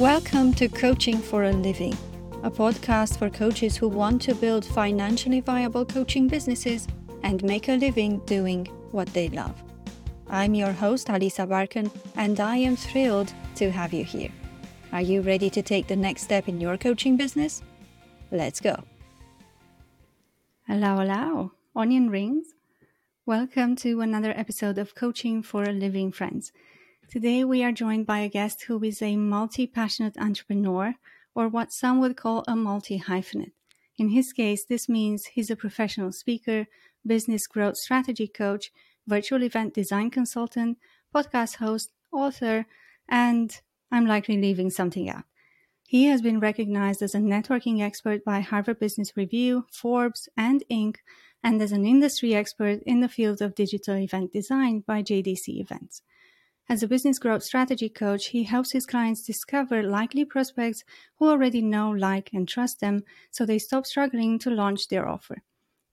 Welcome to Coaching for a Living, a podcast for coaches who want to build financially viable coaching businesses and make a living doing what they love. I'm your host, Alisa Barkan, and I am thrilled to have you here. Are you ready to take the next step in your coaching business? Let's go. Hello, hello, onion rings. Welcome to another episode of Coaching for a Living, friends. Today we are joined by a guest who is a multi passionate entrepreneur, or what some would call a multi hyphenate. In his case, this means he's a professional speaker, business growth strategy coach, virtual event design consultant, podcast host, author, and I'm likely leaving something out. He has been recognized as a networking expert by Harvard Business Review, Forbes, and Inc., and as an industry expert in the field of digital event design by JDC Events. As a business growth strategy coach, he helps his clients discover likely prospects who already know, like, and trust them so they stop struggling to launch their offer.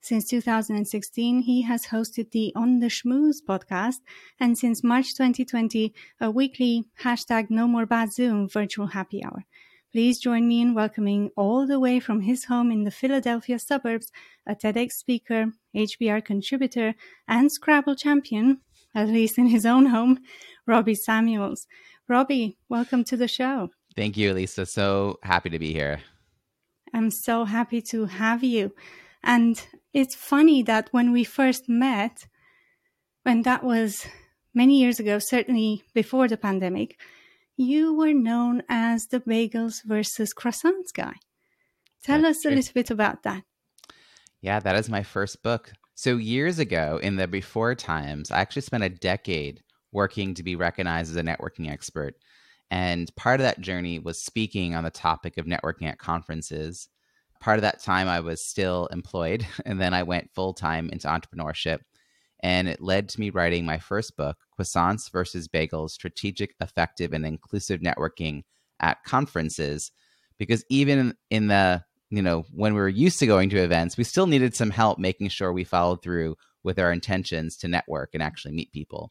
Since 2016, he has hosted the On the Schmooze podcast, and since March 2020, a weekly hashtag no more bad Zoom virtual happy hour. Please join me in welcoming all the way from his home in the Philadelphia suburbs a TEDx speaker, HBR contributor, and Scrabble champion, at least in his own home, Robbie Samuels. Robbie, welcome to the show. Thank you, Lisa. So happy to be here. I'm so happy to have you. And it's funny that when we first met, when that was many years ago, certainly before the pandemic, you were known as the bagels versus croissants guy. Tell That's us a little bit about that. Yeah, that is my first book. So, years ago, in the before times, I actually spent a decade working to be recognized as a networking expert. And part of that journey was speaking on the topic of networking at conferences. Part of that time, I was still employed, and then I went full time into entrepreneurship. And it led to me writing my first book, Croissants versus Bagels Strategic, Effective, and Inclusive Networking at Conferences. Because even in the you know, when we were used to going to events, we still needed some help making sure we followed through with our intentions to network and actually meet people.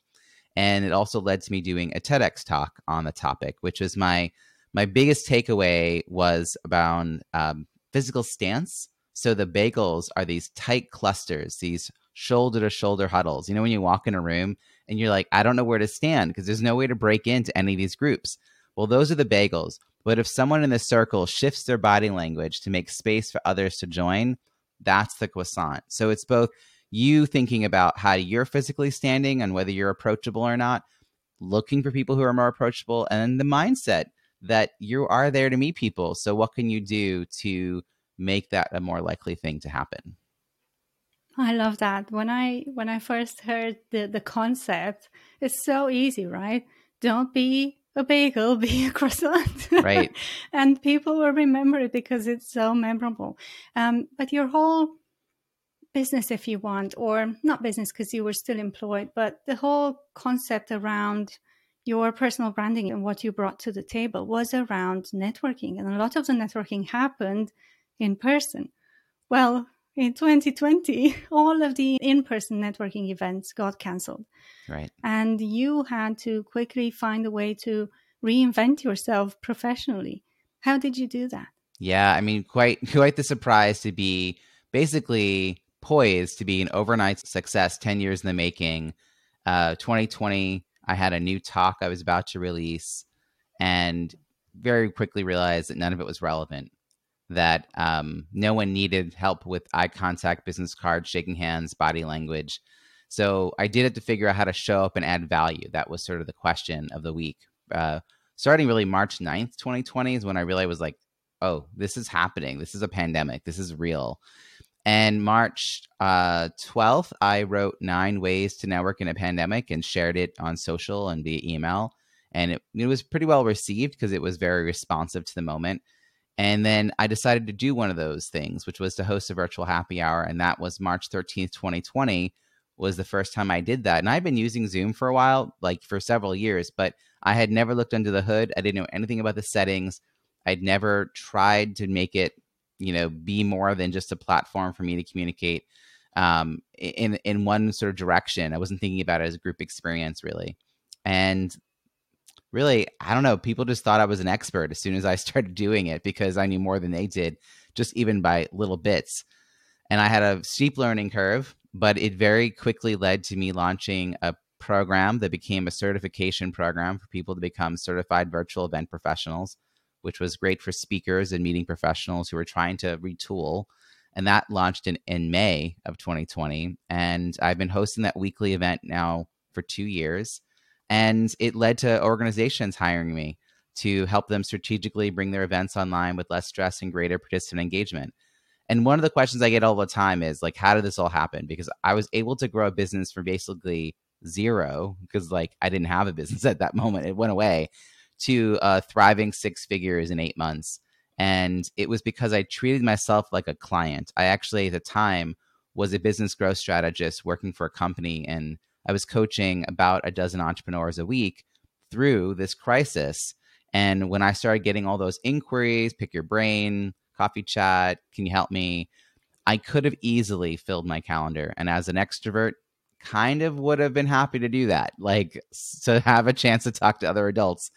And it also led to me doing a TEDx talk on the topic, which was my my biggest takeaway was about um, physical stance. So the bagels are these tight clusters, these shoulder to shoulder huddles. You know, when you walk in a room and you're like, I don't know where to stand because there's no way to break into any of these groups. Well, those are the bagels. But if someone in the circle shifts their body language to make space for others to join, that's the croissant. So it's both you thinking about how you're physically standing and whether you're approachable or not, looking for people who are more approachable, and the mindset that you are there to meet people. So what can you do to make that a more likely thing to happen? I love that. When I when I first heard the the concept, it's so easy, right? Don't be a bagel be a croissant. Right. and people will remember it because it's so memorable. Um, but your whole business, if you want, or not business because you were still employed, but the whole concept around your personal branding and what you brought to the table was around networking. And a lot of the networking happened in person. Well, in 2020, all of the in person networking events got canceled. Right. And you had to quickly find a way to reinvent yourself professionally. How did you do that? Yeah, I mean, quite quite the surprise to be basically poised to be an overnight success, 10 years in the making. Uh, 2020, I had a new talk I was about to release and very quickly realized that none of it was relevant that um, no one needed help with eye contact, business cards, shaking hands, body language. So I did it to figure out how to show up and add value. That was sort of the question of the week. Uh, starting really March 9th, 2020 is when I really was like, oh, this is happening. This is a pandemic. This is real. And March uh, 12th, I wrote nine ways to network in a pandemic and shared it on social and via email. And it, it was pretty well received because it was very responsive to the moment. And then I decided to do one of those things, which was to host a virtual happy hour. And that was March 13th, 2020 was the first time I did that. And I've been using Zoom for a while, like for several years, but I had never looked under the hood. I didn't know anything about the settings. I'd never tried to make it, you know, be more than just a platform for me to communicate um, in in one sort of direction. I wasn't thinking about it as a group experience really. And really, I don't know, people just thought I was an expert as soon as I started doing it because I knew more than they did, just even by little bits. And I had a steep learning curve, but it very quickly led to me launching a program that became a certification program for people to become certified virtual event professionals, which was great for speakers and meeting professionals who were trying to retool. And that launched in, in May of 2020. And I've been hosting that weekly event now for two years. And it led to organizations hiring me to help them strategically bring their events online with less stress and greater participant engagement. And one of the questions I get all the time is like, how did this all happen? Because I was able to grow a business from basically zero, because like I didn't have a business at that moment, it went away, to uh, thriving six figures in eight months. And it was because I treated myself like a client. I actually, at the time, was a business growth strategist working for a company, and I was coaching about a dozen entrepreneurs a week through this crisis. And when I started getting all those inquiries, pick your brain, coffee chat, can you help me? I could have easily filled my calendar. And as an extrovert, kind of would have been happy to do that, like to have a chance to talk to other adults.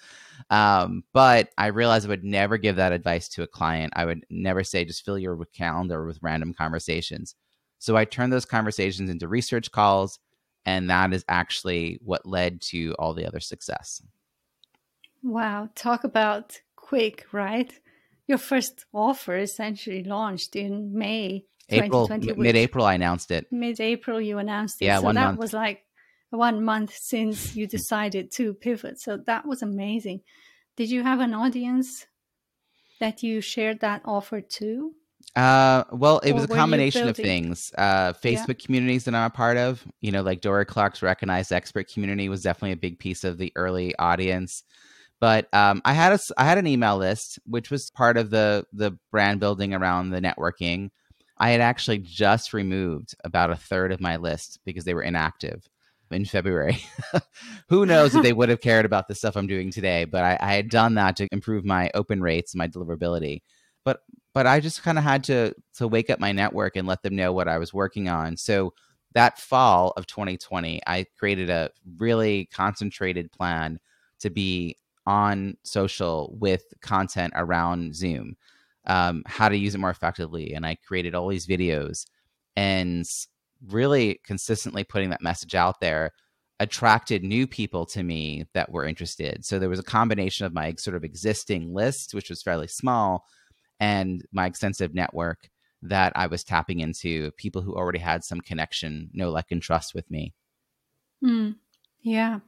Um, but I realized I would never give that advice to a client. I would never say, just fill your calendar with random conversations. So I turned those conversations into research calls. And that is actually what led to all the other success. Wow. Talk about quick, right? Your first offer essentially launched in May April, mid April, I announced it. Mid April, you announced it. Yeah, so one that month. was like one month since you decided to pivot. So that was amazing. Did you have an audience that you shared that offer to? Uh, well, it or was a combination of things. Uh, Facebook yeah. communities that I'm a part of, you know, like Dorie Clark's recognized expert community was definitely a big piece of the early audience. But um, I had a I had an email list, which was part of the the brand building around the networking. I had actually just removed about a third of my list because they were inactive in February. Who knows if they would have cared about the stuff I'm doing today, but I, I had done that to improve my open rates, my deliverability. But but I just kind of had to to wake up my network and let them know what I was working on. So that fall of 2020, I created a really concentrated plan to be on social with content around Zoom um, how to use it more effectively. And I created all these videos and really consistently putting that message out there attracted new people to me that were interested. So there was a combination of my sort of existing list, which was fairly small, and my extensive network that I was tapping into people who already had some connection, know, like, and trust with me. Mm. Yeah.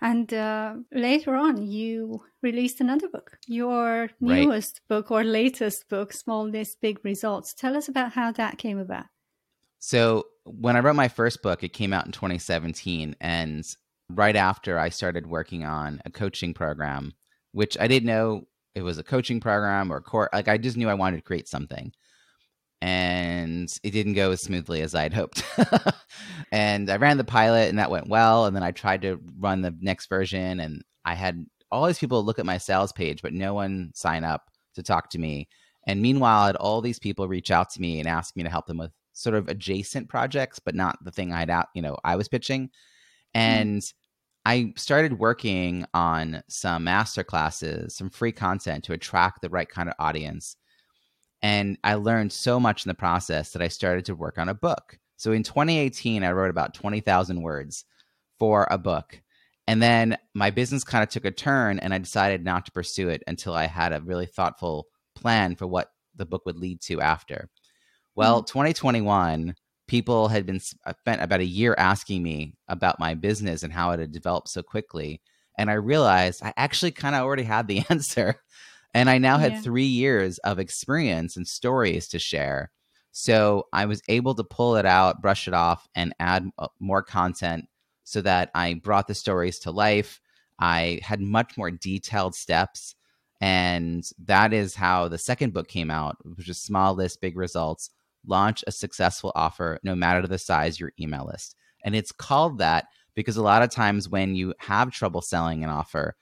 And uh, later on, you released another book, your newest right. book or latest book, Small Smallness Big Results. Tell us about how that came about. So, when I wrote my first book, it came out in 2017. And right after, I started working on a coaching program, which I didn't know it was a coaching program or core. Like, I just knew I wanted to create something and it didn't go as smoothly as I'd hoped. and I ran the pilot and that went well. And then I tried to run the next version and I had all these people look at my sales page, but no one sign up to talk to me. And meanwhile, I had all these people reach out to me and ask me to help them with sort of adjacent projects, but not the thing I'd out, you know, I was pitching. Hmm. And mm. I started working on some master classes, some free content to attract the right kind of audience and I learned so much in the process that I started to work on a book. So in 2018, I wrote about 20,000 words for a book. And then my business kind of took a turn and I decided not to pursue it until I had a really thoughtful plan for what the book would lead to after. Well, mm-hmm. 2021, people had been spent about a year asking me about my business and how it had developed so quickly. And I realized I actually kind of already had the answer. And I now had yeah. three years of experience and stories to share. So I was able to pull it out, brush it off, and add uh, more content so that I brought the stories to life. I had much more detailed steps. And that is how the second book came out, which is Small List, Big Results Launch a Successful Offer, no matter the size your email list. And it's called that because a lot of times when you have trouble selling an offer,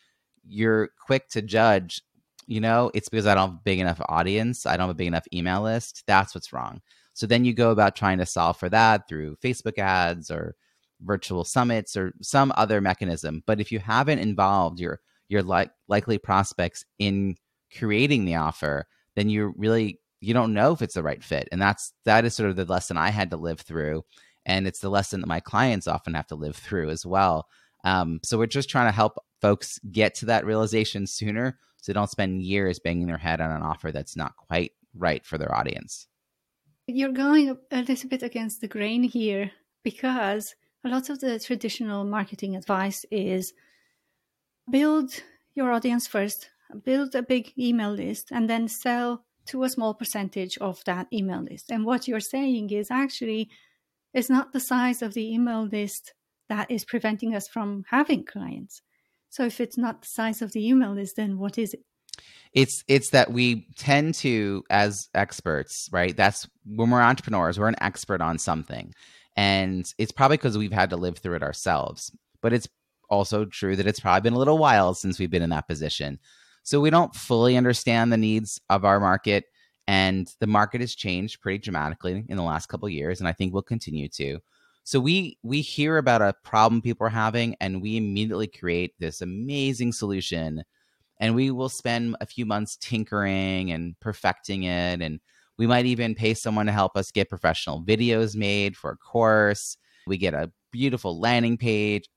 you're quick to judge you know, it's because I don't have a big enough audience. I don't have a big enough email list. That's what's wrong. So then you go about trying to solve for that through Facebook ads or virtual summits or some other mechanism. But if you haven't involved your your li- likely prospects in creating the offer, then you're really you don't know if it's the right fit. And that's that is sort of the lesson I had to live through. And it's the lesson that my clients often have to live through as well. Um, so we're just trying to help folks get to that realization sooner so they don't spend years banging their head on an offer that's not quite right for their audience. You're going a little bit against the grain here because a lot of the traditional marketing advice is build your audience first, build a big email list, and then sell to a small percentage of that email list. And what you're saying is actually it's not the size of the email list that is preventing us from having clients. So if it's not the size of the email list, then what is it? It's it's that we tend to, as experts, right? That's when we're entrepreneurs, we're an expert on something. And it's probably because we've had to live through it ourselves. But it's also true that it's probably been a little while since we've been in that position. So we don't fully understand the needs of our market. And the market has changed pretty dramatically in the last couple years, and I think will continue to. So we we hear about a problem people are having, and we immediately create this amazing solution. And we will spend a few months tinkering and perfecting it. And we might even pay someone to help us get professional videos made for a course. We get a beautiful landing page.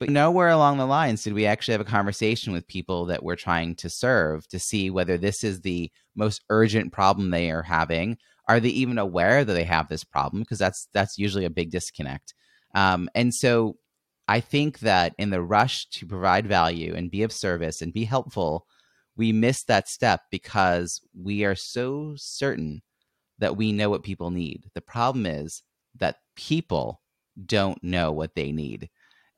But nowhere along the lines did we actually have a conversation with people that we're trying to serve to see whether this is the most urgent problem they are having. Are they even aware that they have this problem? Because that's that's usually a big disconnect. Um, and so I think that in the rush to provide value and be of service and be helpful, we miss that step because we are so certain that we know what people need. The problem is that people don't know what they need.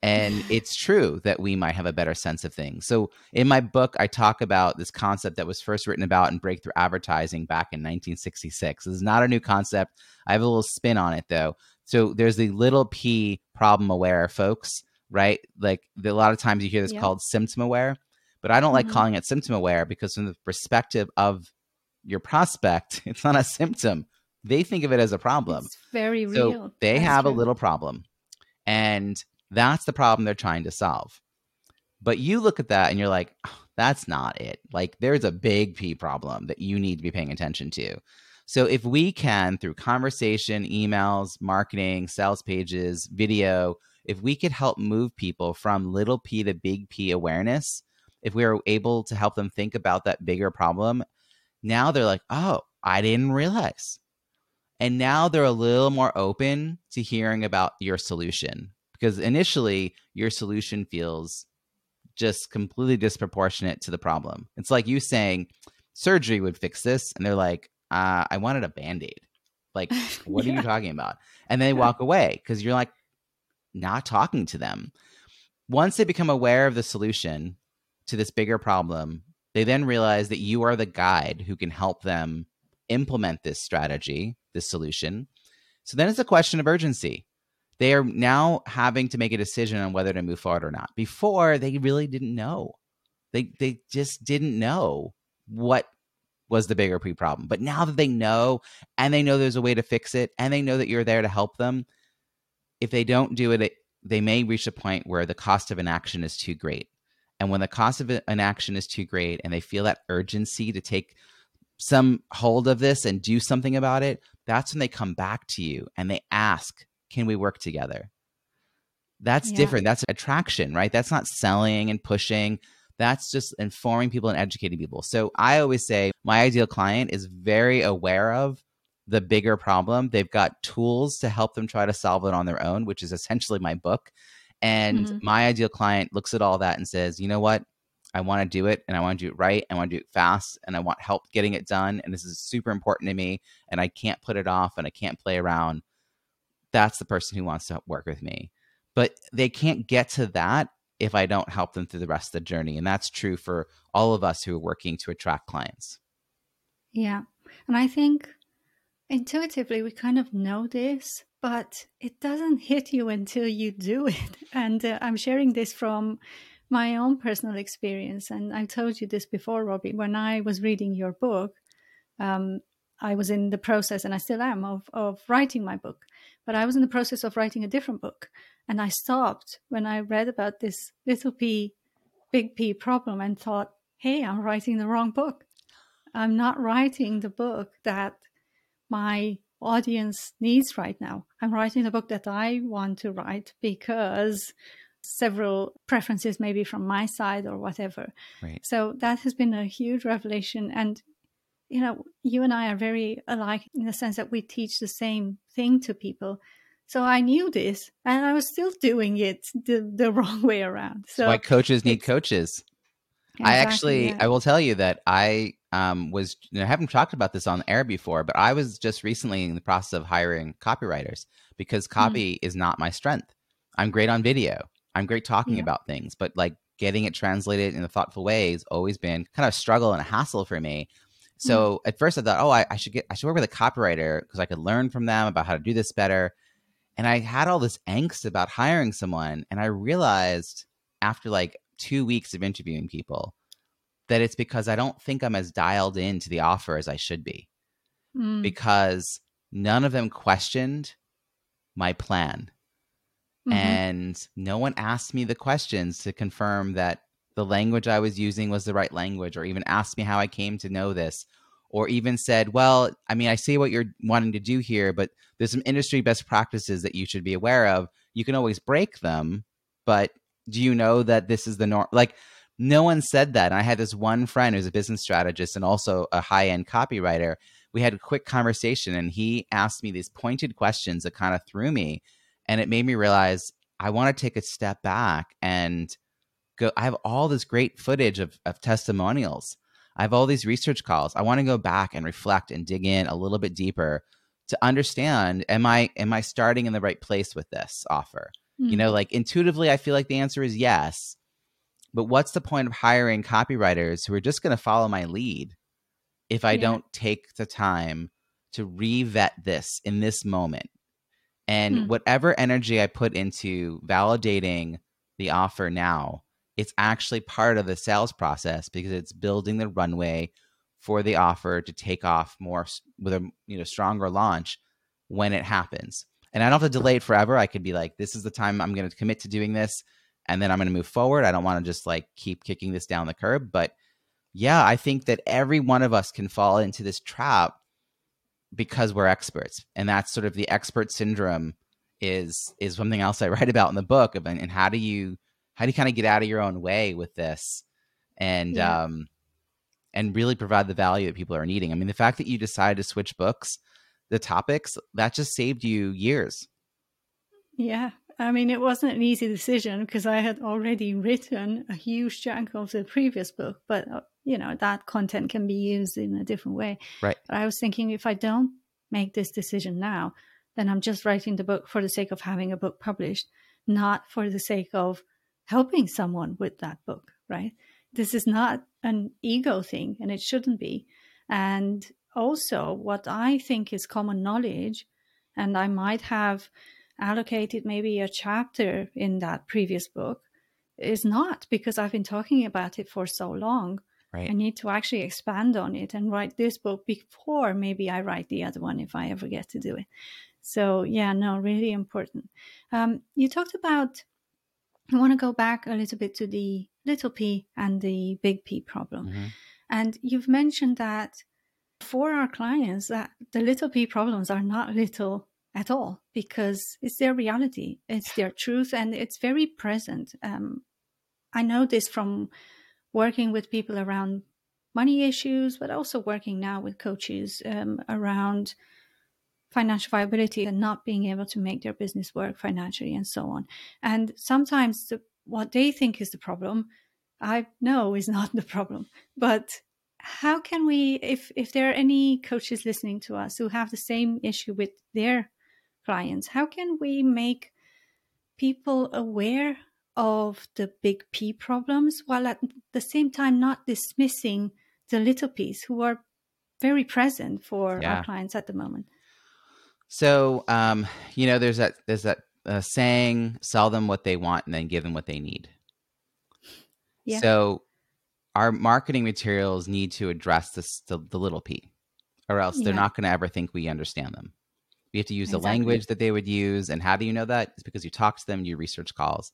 And it's true that we might have a better sense of things. So, in my book, I talk about this concept that was first written about in breakthrough advertising back in 1966. This is not a new concept. I have a little spin on it, though. So, there's the little p problem aware folks, right? Like, the, a lot of times you hear this yeah. called symptom aware, but I don't mm-hmm. like calling it symptom aware because, from the perspective of your prospect, it's not a symptom. They think of it as a problem. It's very so real. They That's have true. a little problem. And that's the problem they're trying to solve. But you look at that and you're like, oh, that's not it. Like there's a big P problem that you need to be paying attention to. So if we can, through conversation, emails, marketing, sales pages, video, if we could help move people from little p to big P awareness, if we are able to help them think about that bigger problem, now they're like, oh, I didn't realize. And now they're a little more open to hearing about your solution because initially your solution feels just completely disproportionate to the problem. It's like you saying surgery would fix this, and they're like, uh, I wanted a band aid. Like, what yeah. are you talking about? And they walk away because you're like not talking to them. Once they become aware of the solution to this bigger problem, they then realize that you are the guide who can help them implement this strategy, this solution. So then it's a question of urgency they are now having to make a decision on whether to move forward or not. Before, they really didn't know. They they just didn't know what was the bigger pre problem. But now that they know and they know there's a way to fix it and they know that you're there to help them, if they don't do it, it they may reach a point where the cost of inaction is too great. And when the cost of inaction is too great and they feel that urgency to take some hold of this and do something about it, that's when they come back to you and they ask can we work together? That's yeah. different. That's attraction, right? That's not selling and pushing. That's just informing people and educating people. So I always say my ideal client is very aware of the bigger problem. They've got tools to help them try to solve it on their own, which is essentially my book. And mm-hmm. my ideal client looks at all that and says, you know what? I want to do it and I want to do it right. And I want to do it fast and I want help getting it done. And this is super important to me and I can't put it off and I can't play around that's the person who wants to work with me. But they can't get to that if I don't help them through the rest of the journey. And that's true for all of us who are working to attract clients. Yeah. And I think intuitively we kind of know this, but it doesn't hit you until you do it. And uh, I'm sharing this from my own personal experience. And I told you this before, Robbie, when I was reading your book. Um, I was in the process, and I still am, of, of writing my book. But I was in the process of writing a different book. And I stopped when I read about this little p big P problem and thought, hey, I'm writing the wrong book. I'm not writing the book that my audience needs right now. I'm writing the book that I want to write because several preferences, maybe from my side or whatever. Right. So that has been a huge revelation. And, you know, you and I are very alike in the sense that we teach the same thing to people. So I knew this and I was still doing it the, the wrong way around. So why coaches need coaches. Exactly, I actually, yeah. I will tell you that I um, was, you know, I haven't talked about this on air before, but I was just recently in the process of hiring copywriters because Hmm. copy is not my strength. I'm great on video. I'm great talking Yeah. about things, but like getting it translated in a thoughtful way has always been kind of a struggle and a hassle for me. So Hmm. at first I thought, oh, I, I should get, I should work with a copywriter because I could learn from them about how to do this better. And I had all this angst about hiring someone, and I realized after like two weeks of interviewing people that it's because I don't think I'm as dialed into the offer as I should be Mm, because none of them questioned my plan mhm. and no one asked me the questions to confirm that the language I was using was the right language, or even asked me how I came to know this, or even said, Well, I mean, I see what you're wanting to do here, but there's some industry best practices that you should be aware of. You can always break them, but do you know that this is the norm? Like, no one said that. And I had this one friend who's a business strategist and also a high end copywriter. We had a quick conversation, and he asked me these pointed questions that kind of threw me. And it made me realize I want to take a step back and go. I have all this great footage of, of testimonials. I have all these research calls. I want to go back and reflect and dig in a little bit deeper to understand am I am I starting in the right place with this offer? You Mm. know, like intuitively I feel like the answer is yes. But what's the point of hiring copywriters who are just going to follow my lead if I Yeah. don't take the time to revet this in this moment? And Hmm. whatever energy I put into validating the offer now, it's actually part of the sales process because it's building the runway for the offer to take off more with a you know stronger launch when it happens. And I don't have to delay it forever. I could be like, this is the time I'm going to commit to doing this, and then I'm going to move forward. I don't want to just like keep kicking this down the curb. But yeah, I think that every one of us can fall into this trap because we're experts, and that's sort of the expert syndrome. Is is something else I write about in the book and how do you how do you kind of get out of your own way with this and Yeah. um and really provide the value that people are needing. I mean, the fact that you decided to switch books, the topics, that just saved you years. Yeah. I mean, it wasn't an easy decision because I had already written a huge chunk of the previous book, but uh, you know, that content can be used in a different way. Right. But I was thinking if I don't make this decision now, then I'm just writing the book for the sake of having a book published, not for the sake of helping someone with that book, right? This is not an ego thing and it shouldn't be. And also, what I think is common knowledge, and I might have allocated maybe a chapter in that previous book, is not because I've been talking about it for so long. Right. I need to actually expand on it and write this book before maybe I write the other one if I ever get to do it. So, yeah, no, really important. Um, you talked about, I want to go back a little bit to the little p and the big P problem. Mhm. And you've mentioned that for our clients, that the little p problems are not little at all because it's their reality, it's their truth, and it's very present. Um, I know this from working with people around money issues, but also working now with coaches um, around financial viability and not being able to make their business work financially and so on. And sometimes the, what they think is the problem, I know is not the problem. But how can we, if if there are any coaches listening to us who have the same issue with their clients, how can we make people aware of the big P problems while at the same time not dismissing the little P's who are very present for Yeah. our clients at the moment? So, um, you know, there's that there's that uh, saying, "Sell them what they want, and then give them what they need." Yeah. So, our marketing materials need to address this the, the little p, or else they're not going to ever think we understand them. We have to use the language that they would use, and how do you know that? It's because you talk to them, you research calls.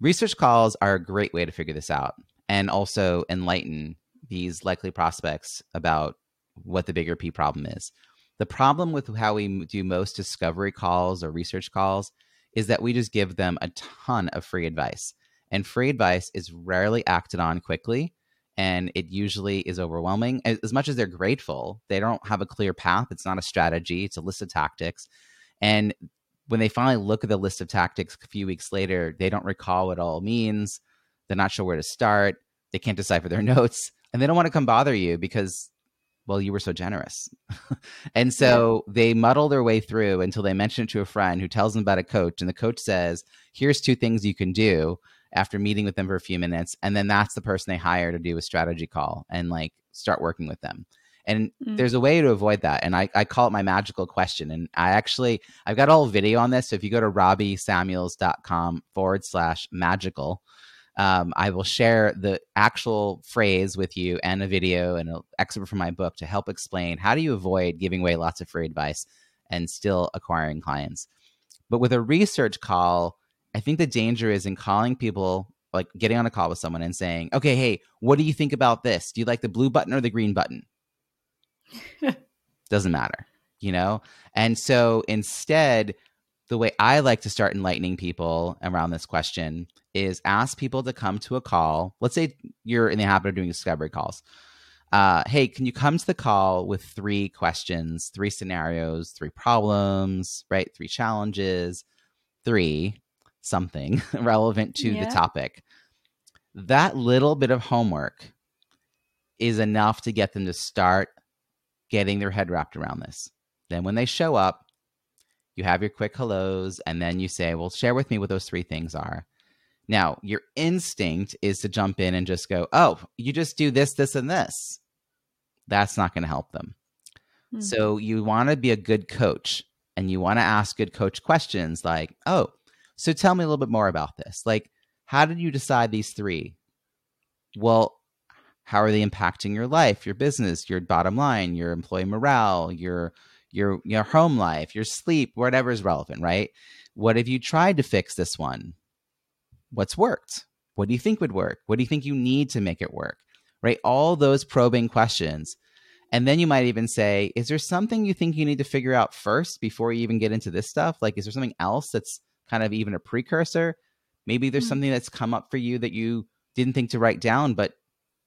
Research calls are a great way to figure this out and also enlighten these likely prospects about what the bigger P problem is. The problem with how we do most discovery calls or research calls is that we just give them a ton of free advice. And free advice is rarely acted on quickly. And it usually is overwhelming. As much as they're grateful, they don't have a clear path. It's not a strategy, it's a list of tactics. And when they finally look at the list of tactics a few weeks later, they don't recall what it all means. They're not sure where to start. They can't decipher their notes. And they don't want to come bother you because well, you were so generous. and so they muddle their way through until they mention it to a friend who tells them about a coach. And the coach says, here's two things you can do after meeting with them for a few minutes. And then that's the person they hire to do a strategy call and like start working with them. And mm. there's a way to avoid that. And I, I call it my magical question. And I actually, I've got a whole video on this. So if you go to robbiesamuels.com forward slash magical, um, I will share the actual phrase with you and a video and an excerpt from my book to help explain how do you avoid giving away lots of free advice and still acquiring clients. But with a research call, I think the danger is in calling people, like getting on a call with someone and saying, okay, hey, what do you think about this? Do you like the blue button or the green button? Doesn't matter, you know? And so instead, the way I like to start enlightening people around this question is ask people to come to a call. Let's say you're in the habit of doing discovery calls. Uh, hey, can you come to the call with three questions, three scenarios, three problems, right? Three challenges, three something relevant to yeah. the topic. That little bit of homework is enough to get them to start getting their head wrapped around this. Then when they show up, you have your quick hellos, and then you say, Well, share with me what those three things are. Now, your instinct is to jump in and just go, oh, you just do this, this, and this. That's not going to help them. Mm-hmm. So you want to be a good coach and you want to ask good coach questions like, oh, so tell me a little bit more about this. Like, how did you decide these three? Well, how are they impacting your life, your business, your bottom line, your employee morale, your your your home life, your sleep, whatever is relevant, right? What have you tried to fix this one? What's worked? What do you think would work? What do you think you need to make it work? Right? All those probing questions. And then you might even say, is there something you think you need to figure out first before you even get into this stuff? Like, is there something else that's kind of even a precursor? Maybe there's mm-hmm. something that's come up for you that you didn't think to write down, but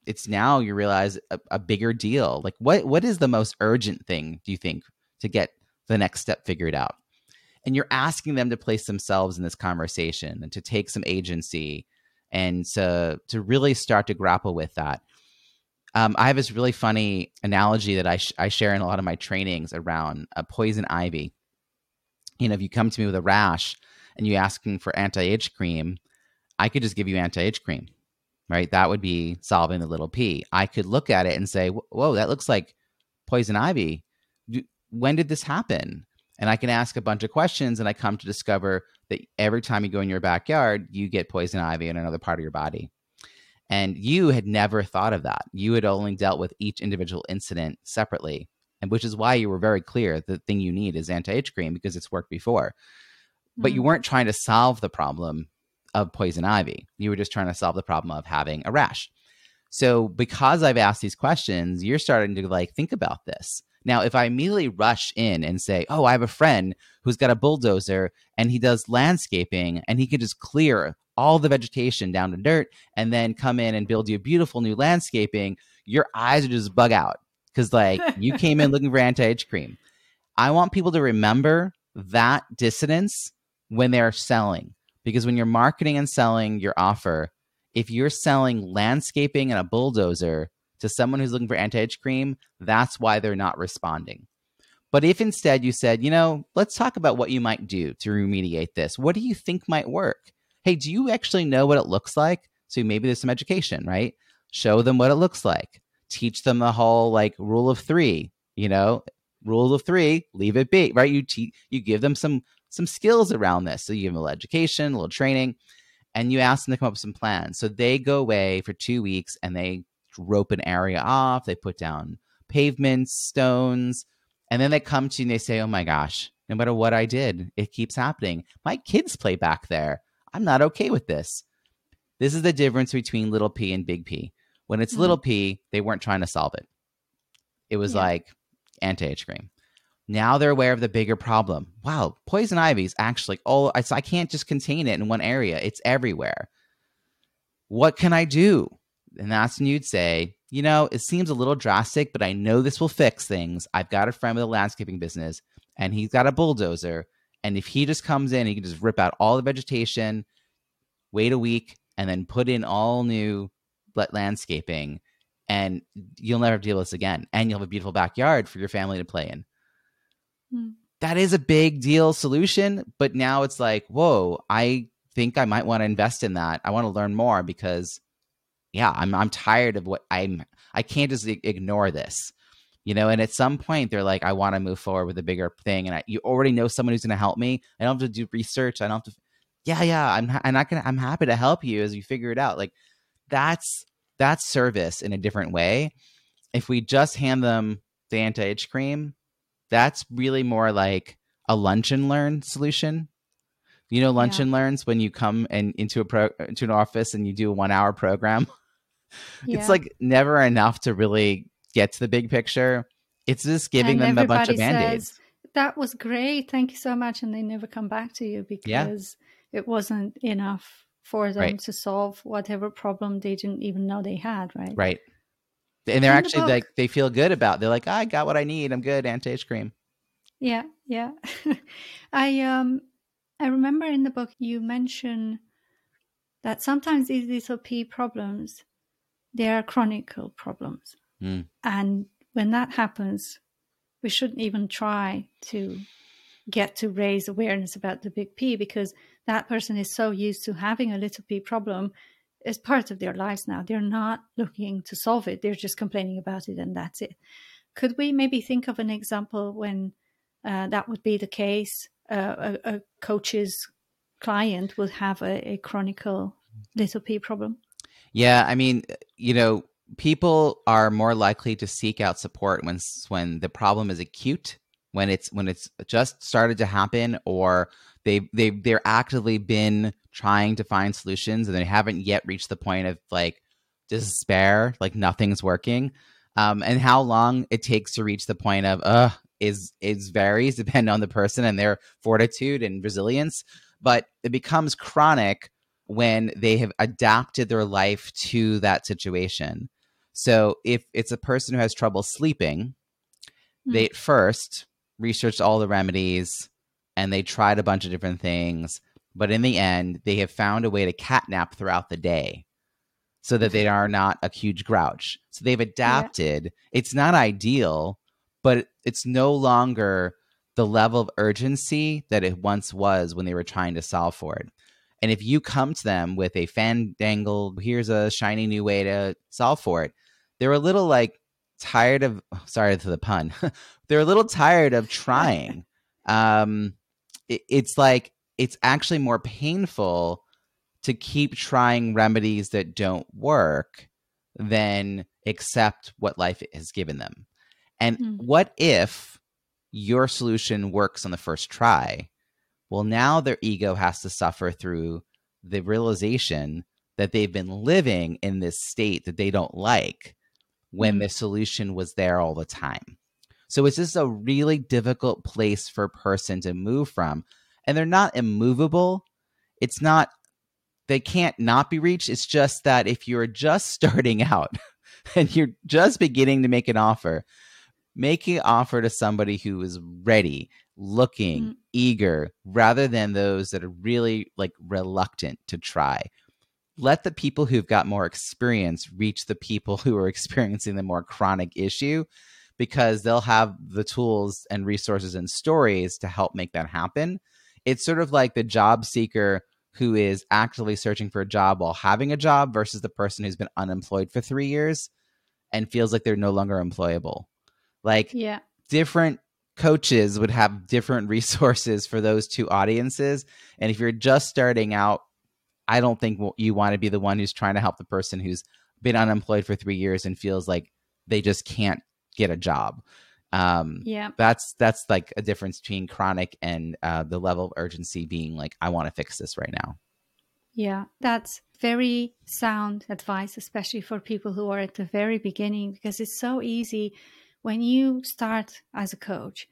it's now you realize a, a bigger deal. Like, what what is the most urgent thing do you think to get the next step figured out? And you're asking them to place themselves in this conversation and to take some agency and to to really start to grapple with that. Um, I have this really funny analogy that I sh- I share in a lot of my trainings around a poison ivy. You know, if you come to me with a rash and you asking for anti-itch cream, I could just give you anti-itch cream, right? That would be solving the little p. I could look at it and say, "Whoa, that looks like poison ivy. When did this happen?" And I can ask a bunch of questions, and I come to discover that every time you go in your backyard, you get poison ivy in another part of your body. And you had never thought of that. You had only dealt with each individual incident separately, and which is why you were very clear the thing you need is anti itch cream because it's worked before. Mm-hmm. But you mm-hmm. weren't trying to solve the problem of poison ivy. You were just trying to solve the problem of having a rash. So because I've asked these questions, you're starting to like think about this. Now, if I immediately rush in and say, Oh, I have a friend who's got a bulldozer and he does landscaping and he can just clear all the vegetation down to dirt and then come in and build you a beautiful new landscaping, your eyes are just bug out because, like, you came in looking for anti itch cream. I want people to remember that dissonance when they're selling because when you're marketing and selling your offer, if you're selling landscaping and a bulldozer, to someone who's looking for anti itch cream, that's why they're not responding. But if instead you said, you know, let's talk about what you might do to remediate this. What do you think might work? Hey, do you actually know what it looks like? So maybe there's some education, right? Show them what it looks like. Teach them the whole like rule of three, you know, rule of three, leave it be, right? You te- you give them some some skills around this. So you give them a little education, a little training, and you ask them to come up with some plans. So they go away for two weeks and they rope an area off, they put down pavements, stones, and then they come to you and they say, Oh my gosh, no matter what I did, it keeps happening. My kids play back there. I'm not okay with this. This is the difference between little p and big P. When it's Mhm. little p, they weren't trying to solve it. It was Yeah. like anti itch cream. Now they're aware of the bigger problem. Wow, poison ivy is actually oh, I, I can't just contain it in one area. It's everywhere. What can I do? And that's when you'd say, you know, it seems a little drastic, but I know this will fix things. I've got a friend with a landscaping business, and he's got a bulldozer. And if he just comes in, he can just rip out all the vegetation, wait a week, and then put in all new landscaping, and you'll never deal with this again. And you'll have a beautiful backyard for your family to play in. Hmm. That is a big deal solution, but now it's like, whoa, I think I might want to invest in that. I want to learn more because, yeah, I'm I'm tired of what I'm. I can't just ignore this, you know. And at some point, they're like, I want to move forward with a bigger thing, and I, you already know someone who's going to help me. I don't have to do research. I don't have to. Yeah, yeah, I'm. I'm not gonna. I'm happy to help you as you figure it out. Like that's that's service in a different way. If we just hand them the anti-itch cream, that's really more like a lunch and learn solution. You know, lunch Yeah. and learns when you come and into a pro into an office and you do a one hour program. Yeah. It's like never enough to really get to the big picture. It's just giving And them a bunch of band aids. That was great. Thank you so much. And they never come back to you Yeah. because it wasn't enough for them Right. to solve whatever problem they didn't even know they had, right? Right. And they're In actually book- like they feel good about. They're like, I got what I need. I'm good. Anti itch cream. Yeah, yeah. I um I remember in the book you mention that sometimes these little p problems they are chronicle problems. Mm. And when that happens, we shouldn't even try to get to raise awareness about the big P because that person is so used to having a little p problem as part of their lives now. They're not looking to solve it, they're just complaining about it, and that's it. Could we maybe think of an example when uh, that would be the case? Uh, a, a coach's client would have a, a chronicle little p problem. Yeah, I mean, you know, people are more likely to seek out support when when the problem is acute, when it's when it's just started to happen, or they they they're actively been trying to find solutions and they haven't yet reached the point of like despair, like nothing's working. Um, and how long it takes to reach the point of uh is is varies depending on the person and their fortitude and resilience, but it becomes chronic when they have adapted their life to that situation. So if it's a person who has trouble sleeping, hmm. they at first researched all the remedies and they tried a bunch of different things, but in the end, they have found a way to catnap throughout the day so that they are not a huge grouch. So they've adapted. It's not ideal, but it's no longer the level of urgency that it once was when they were trying to solve for it. And if you come to them with a fandangle, here's a shiny new way to solve for it, they're a little like tired of sorry for the pun. they're a little tired of trying. um it, it's like it's actually more painful to keep trying remedies that don't work than accept what life has given them. And Mm. what if your solution works on the first try? Well, now their ego has to suffer through the realization that they've been living in this state that they don't like when Mm. the solution was there all the time. So it's just a really difficult place for a person to move from. And they're not immovable. It's not, they can't not be reached. It's just that if you're just starting out and you're just beginning to make an offer, make an offer to somebody who is ready, looking, Mm. Eager, rather than those that are really like reluctant to try. Let the people who've got more experience reach the people who are experiencing the more chronic issue because they'll have the tools and resources and stories to help make that happen. It's sort of like the job seeker who is actively searching for a job while having a job versus the person who's been unemployed for three years and feels like they're no longer employable. Like Yeah. different coaches would have different resources for those two audiences. And if you're just starting out, I don't think you want to be the one who's trying to help the person who's been unemployed for three years and feels like they just can't get a job. Um, Yeah. that's that's like a difference between chronic and uh, the level of urgency being like, I want to fix this right now. Yeah, that's very sound advice, especially for people who are at the very beginning, because it's so easy when you start as a coach.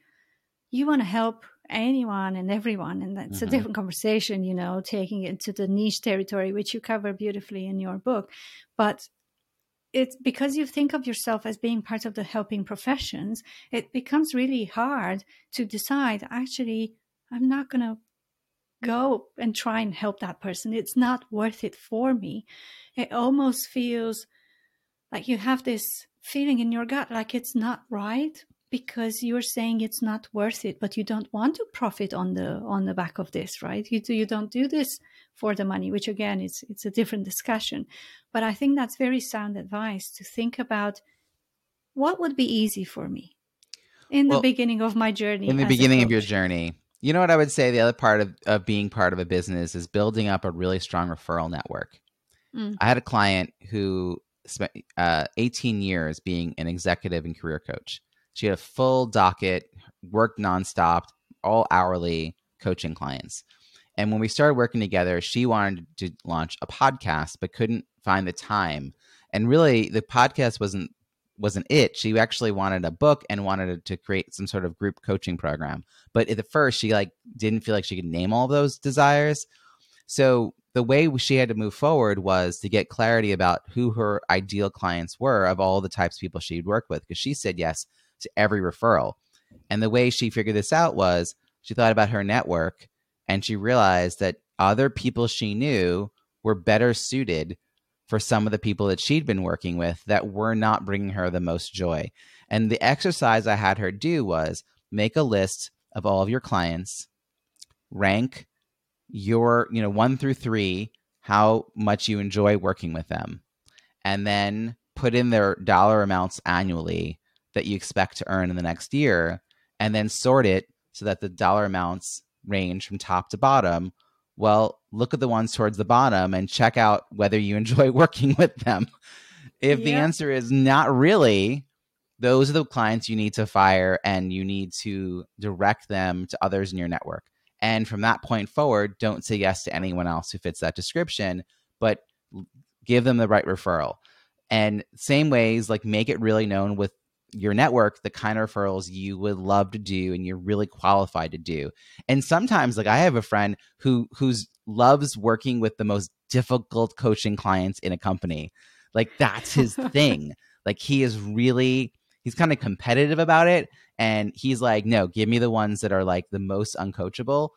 You want to help anyone and everyone, and that's mm-hmm. a different conversation, you know, taking it to the niche territory, which you cover beautifully in your book. But it's because you think of yourself as being part of the helping professions, it becomes really hard to decide actually, I'm not going to go and try and help that person. It's not worth it for me. It almost feels like you have this feeling in your gut like it's not right because you're saying it's not worth it but you don't want to profit on the on the back of this right? You do you don't do this for the money which again it's it's a different discussion. But i think that's very sound advice to think about what would be easy for me in well, the beginning of my journey in the beginning of your journey you know what i would say? The other part of, of being part of a business is building up a really strong referral network. Mm. i had a client who spent uh, 18 years being an executive and career coach she had a full docket, worked nonstop, all hourly coaching clients. And when we started working together, she wanted to launch a podcast but couldn't find the time. And really, the podcast wasn't wasn't it. She actually wanted a book and wanted to create some sort of group coaching program. But at the first, she like didn't feel like she could name all those desires. So the way she had to move forward was to get clarity about who her ideal clients were of all the types of people she'd work with. Because she said yes to every referral. And the way she figured this out was she thought about her network and she realized that other people she knew were better suited for some of the people that she'd been working with that were not bringing her the most joy. And the exercise I had her do was make a list of all of your clients, rank your, you know, one through three, how much you enjoy working with them, and then put in their dollar amounts annually that you expect to earn in the next year and then sort it so that the dollar amounts range from top to bottom. Well look at the ones towards the bottom and check out whether you enjoy working with them. If yeah. the answer is not really those are the clients you need to fire and you need to direct them to others in your network and from that point forward don't say yes to anyone else who fits that description but give them the right referral and same ways like make it really known with your network the kind of referrals you would love to do and you're really qualified to do. And sometimes like I have a friend who who's loves working with the most difficult coaching clients in a company. Like that's his thing. Like he is really he's kind of competitive about it and he's like no, give me the ones that are like the most uncoachable.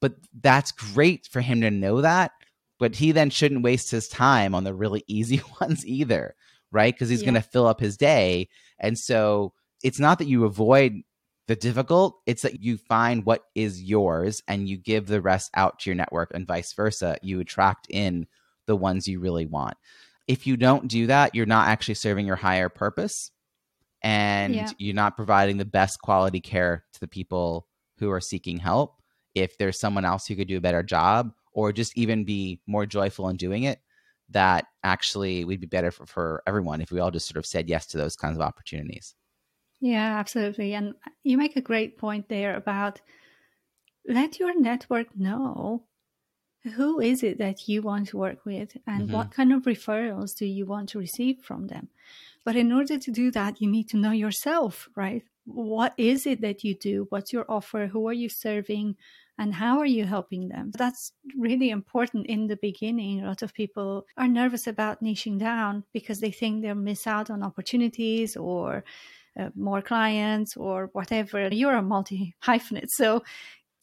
But that's great for him to know that, but he then shouldn't waste his time on the really easy ones either right? Because he's yeah. going to fill up his day. And so it's not that you avoid the difficult, it's that you find what is yours and you give the rest out to your network and vice versa. You attract in the ones you really want. If you don't do that, you're not actually serving your higher purpose and yeah. you're not providing the best quality care to the people who are seeking help. If there's someone else who could do a better job or just even be more joyful in doing it, that actually we'd be better for, for everyone if we all just sort of said yes to those kinds of opportunities. Yeah, absolutely. And you make a great point there about let your network know who is it that you want to work with and mm-hmm. what kind of referrals do you want to receive from them. But in order to do that, you need to know yourself, right? What is it that you do? What's your offer? Who are you serving? and how are you helping them? That's really important in the beginning. A lot of people are nervous about niching down because they think they'll miss out on opportunities or uh, more clients or whatever. You're a multi hyphenate, so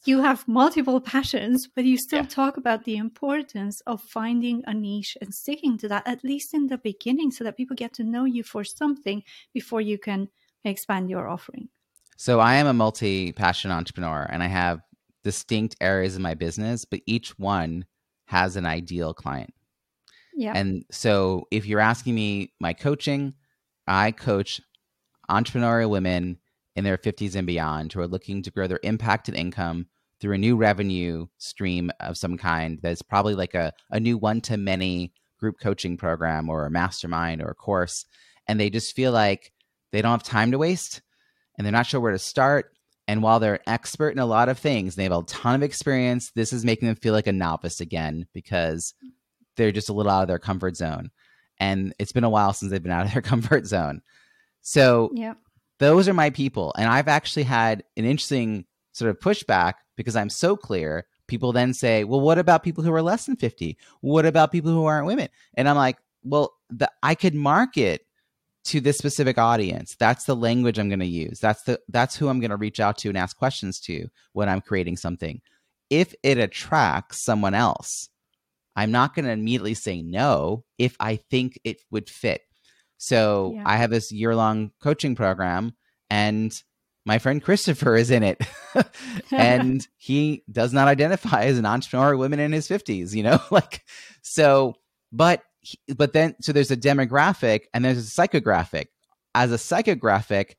you have multiple passions, but you still yeah. talk about the importance of finding a niche and sticking to that, at least in the beginning, so that people get to know you for something before you can expand your offering. So I am a multi passion entrepreneur and I have distinct areas of my business, but each one has an ideal client. Yeah. And so if you're asking me my coaching, I coach entrepreneurial women in their 50s and beyond who are looking to grow their impact and income through a new revenue stream of some kind that's probably like a, a new one to many group coaching program or a mastermind or a course. And they just feel like they don't have time to waste and they're not sure where to start and while they're an expert in a lot of things, they have a ton of experience. This is making them feel like a novice again because they're just a little out of their comfort zone. And it's been a while since they've been out of their comfort zone. So yeah. Those are my people. And I've actually had an interesting sort of pushback because I'm so clear. People then say, well, what about people who are less than 50? What about people who aren't women? And I'm like, well, the, I could market to this specific audience. That's the language I'm going to use. That's the that's who I'm going to reach out to and ask questions to when I'm creating something. If it attracts someone else, I'm not going to immediately say no if I think it would fit. So yeah. I have this year long coaching program, and my friend Christopher is in it. and he does not identify as an entrepreneur woman in his 50s, you know, like so, but but then so there's a demographic and there's a psychographic. As a psychographic,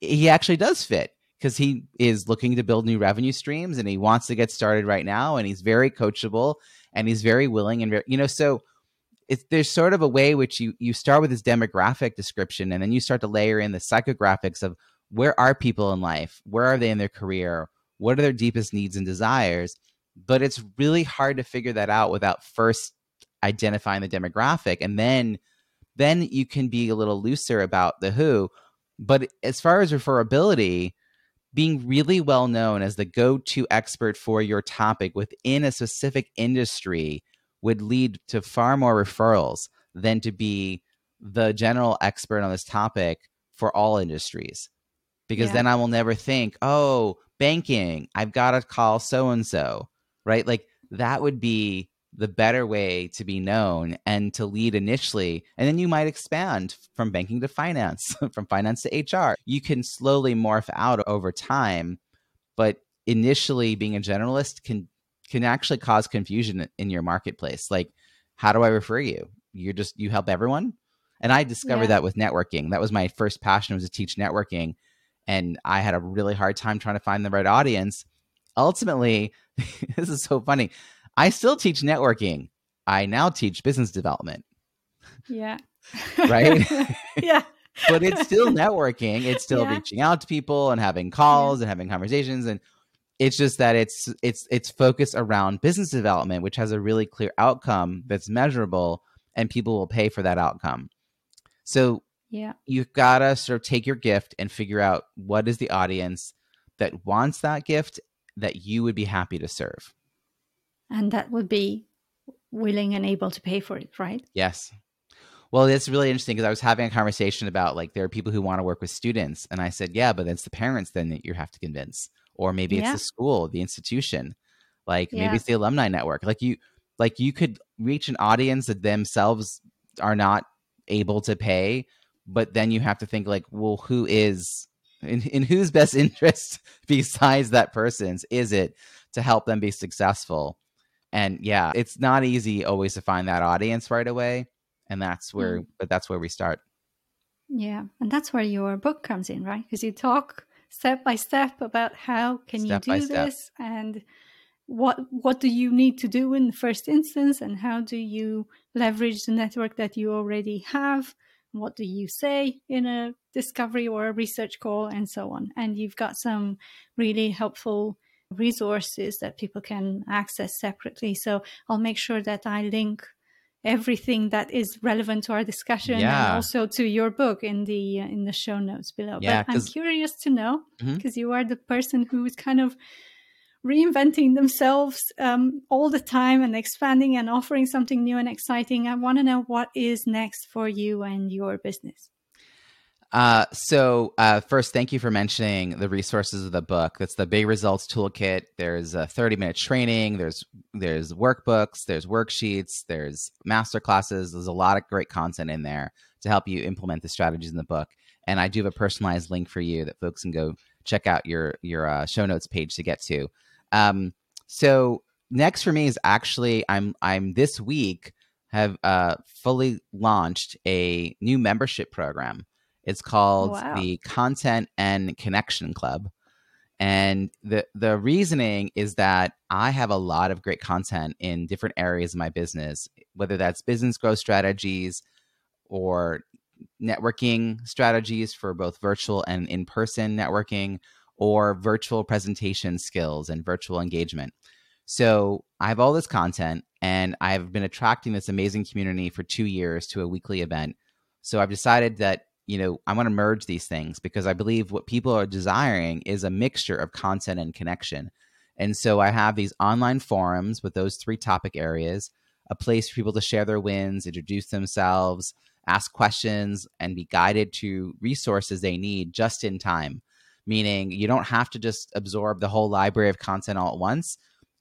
he actually does fit because he is looking to build new revenue streams and he wants to get started right now and he's very coachable and he's very willing and very, you know so it's there's sort of a way which you you start with this demographic description and then you start to layer in the psychographics of where are people in life where are they in their career what are their deepest needs and desires but it's really hard to figure that out without first identifying the demographic and then then you can be a little looser about the who. But as far as referability being really well known as the go-to expert for your topic within a specific industry would lead to far more referrals than to be the general expert on this topic for all industries because yeah. then I will never think, oh, banking, I've got to call so and so, right? Like that would be the better way to be known and to lead initially. And then you might expand from banking to finance, from finance to HR. You can slowly morph out over time, but initially being a generalist can can actually cause confusion in your marketplace. Like, how do I refer you? You're just you help everyone. And I discovered yeah. that with networking. That was my first passion was to teach networking. And I had a really hard time trying to find the right audience. Ultimately, this is so funny. I still teach networking. I now teach business development. Yeah. right? yeah. but it's still networking. It's still yeah. reaching out to people and having calls yeah. and having conversations and it's just that it's it's it's focused around business development which has a really clear outcome that's measurable and people will pay for that outcome. So yeah. You've got to sort of take your gift and figure out what is the audience that wants that gift that you would be happy to serve and that would be willing and able to pay for it, right? Yes. Well, it's really interesting because I was having a conversation about like there are people who want to work with students, and I said, yeah, but it's the parents then that you have to convince, or maybe it's the school, the institution, like yeah. maybe it's the alumni network. Like you, like you could reach an audience that themselves are not able to pay, but then you have to think like, well, who is in, in whose best interest besides that person's is it to help them be successful? and yeah it's not easy always to find that audience right away and that's where mm. but that's where we start yeah and that's where your book comes in right because you talk step by step about how can step you do this and what what do you need to do in the first instance and how do you leverage the network that you already have? What do you say in a discovery or a research call and so on? And you've got some really helpful resources that people can access separately. So I'll make sure that I link everything that is relevant to our discussion yeah. and also to your book in the uh, in the show notes below. Yeah, but I'm curious to know because mm-hmm. you are the person who is kind of reinventing themselves um, all the time and expanding and offering something new and exciting. I want to know what is next for you and your business. Uh, so uh, first, thank you for mentioning the resources of the book. That's the Big Results Toolkit. There's a 30 minute training. There's there's workbooks. There's worksheets. There's master classes. There's a lot of great content in there to help you implement the strategies in the book. And I do have a personalized link for you that folks can go check out your your uh, show notes page to get to. Um, so next for me is actually I'm I'm this week have uh, fully launched a new membership program it's called wow. the Content and Connection Club. And the the reasoning is that I have a lot of great content in different areas of my business, whether that's business growth strategies or networking strategies for both virtual and in-person networking or virtual presentation skills and virtual engagement. So I have all this content and I've been attracting this amazing community for two years to a weekly event. So I've decided that, you know, I want to merge these things because I believe what people are desiring is a mixture of content and connection. And so I have these online forums with those three topic areas, a place for people to share their wins, introduce themselves, ask questions, and be guided to resources they need just in time. Meaning you don't have to just absorb the whole library of content all at once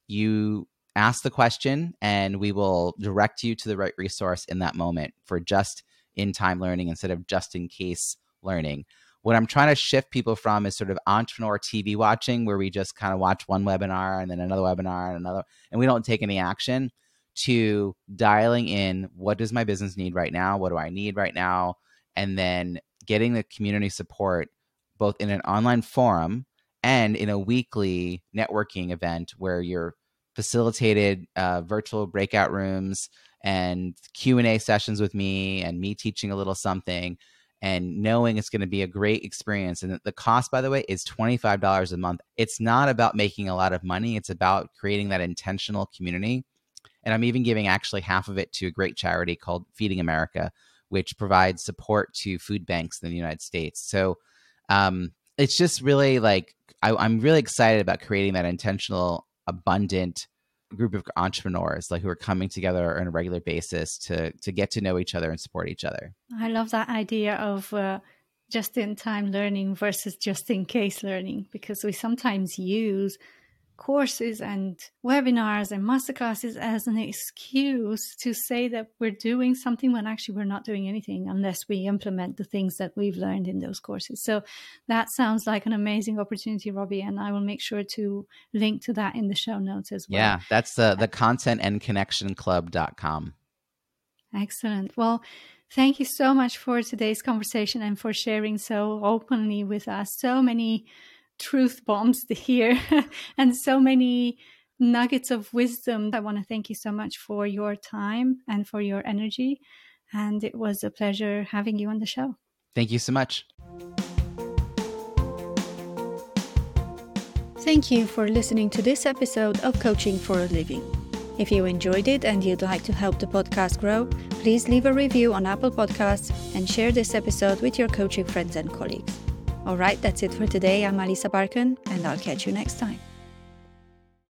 you ask the question and we will direct you to the right resource in that moment for just in time learning instead of just in case learning. What I'm trying to shift people from is sort of entrepreneur TV watching, where we just kind of watch one webinar and then another webinar and another, and we don't take any action, to dialing in what does my business need right now? What do I need right now? And then getting the community support both in an online forum and in a weekly networking event where you're facilitated uh, virtual breakout rooms and q&a sessions with me and me teaching a little something and knowing it's going to be a great experience. And the cost by the way is $25 a month. It's not about making a lot of money. It's about creating that intentional community. And i'm even giving actually half of it to a great charity called feeding america which provides support to food banks in the united states. So um, it's just really like I, i'm really excited about creating that intentional abundant group of entrepreneurs like who are coming together on a regular basis to to get to know each other and support each other. I love that idea of uh, just in time learning versus just in case learning because we sometimes use courses and webinars and masterclasses as an excuse to say that we're doing something when actually we're not doing anything unless we implement the things that we've learned in those courses. So that sounds like an amazing opportunity, Robbie, and I will make sure to link to that in the show notes as well. Yeah, that's the the content and connection club.com. Excellent. Well, thank you so much for today's conversation and for sharing so openly with us so many truth bombs to hear and so many nuggets of wisdom. I want to thank you so much for your time and for your energy. And it was a pleasure having you on the show. Thank you so much. Thank you for listening to this episode of Coaching for a Living. If you enjoyed it and you'd like to help the podcast grow, please leave a review on Apple Podcasts and share this episode with your coaching friends and colleagues. All right, that's it for today. I'm Alisa Barkan, and I'll catch you next time.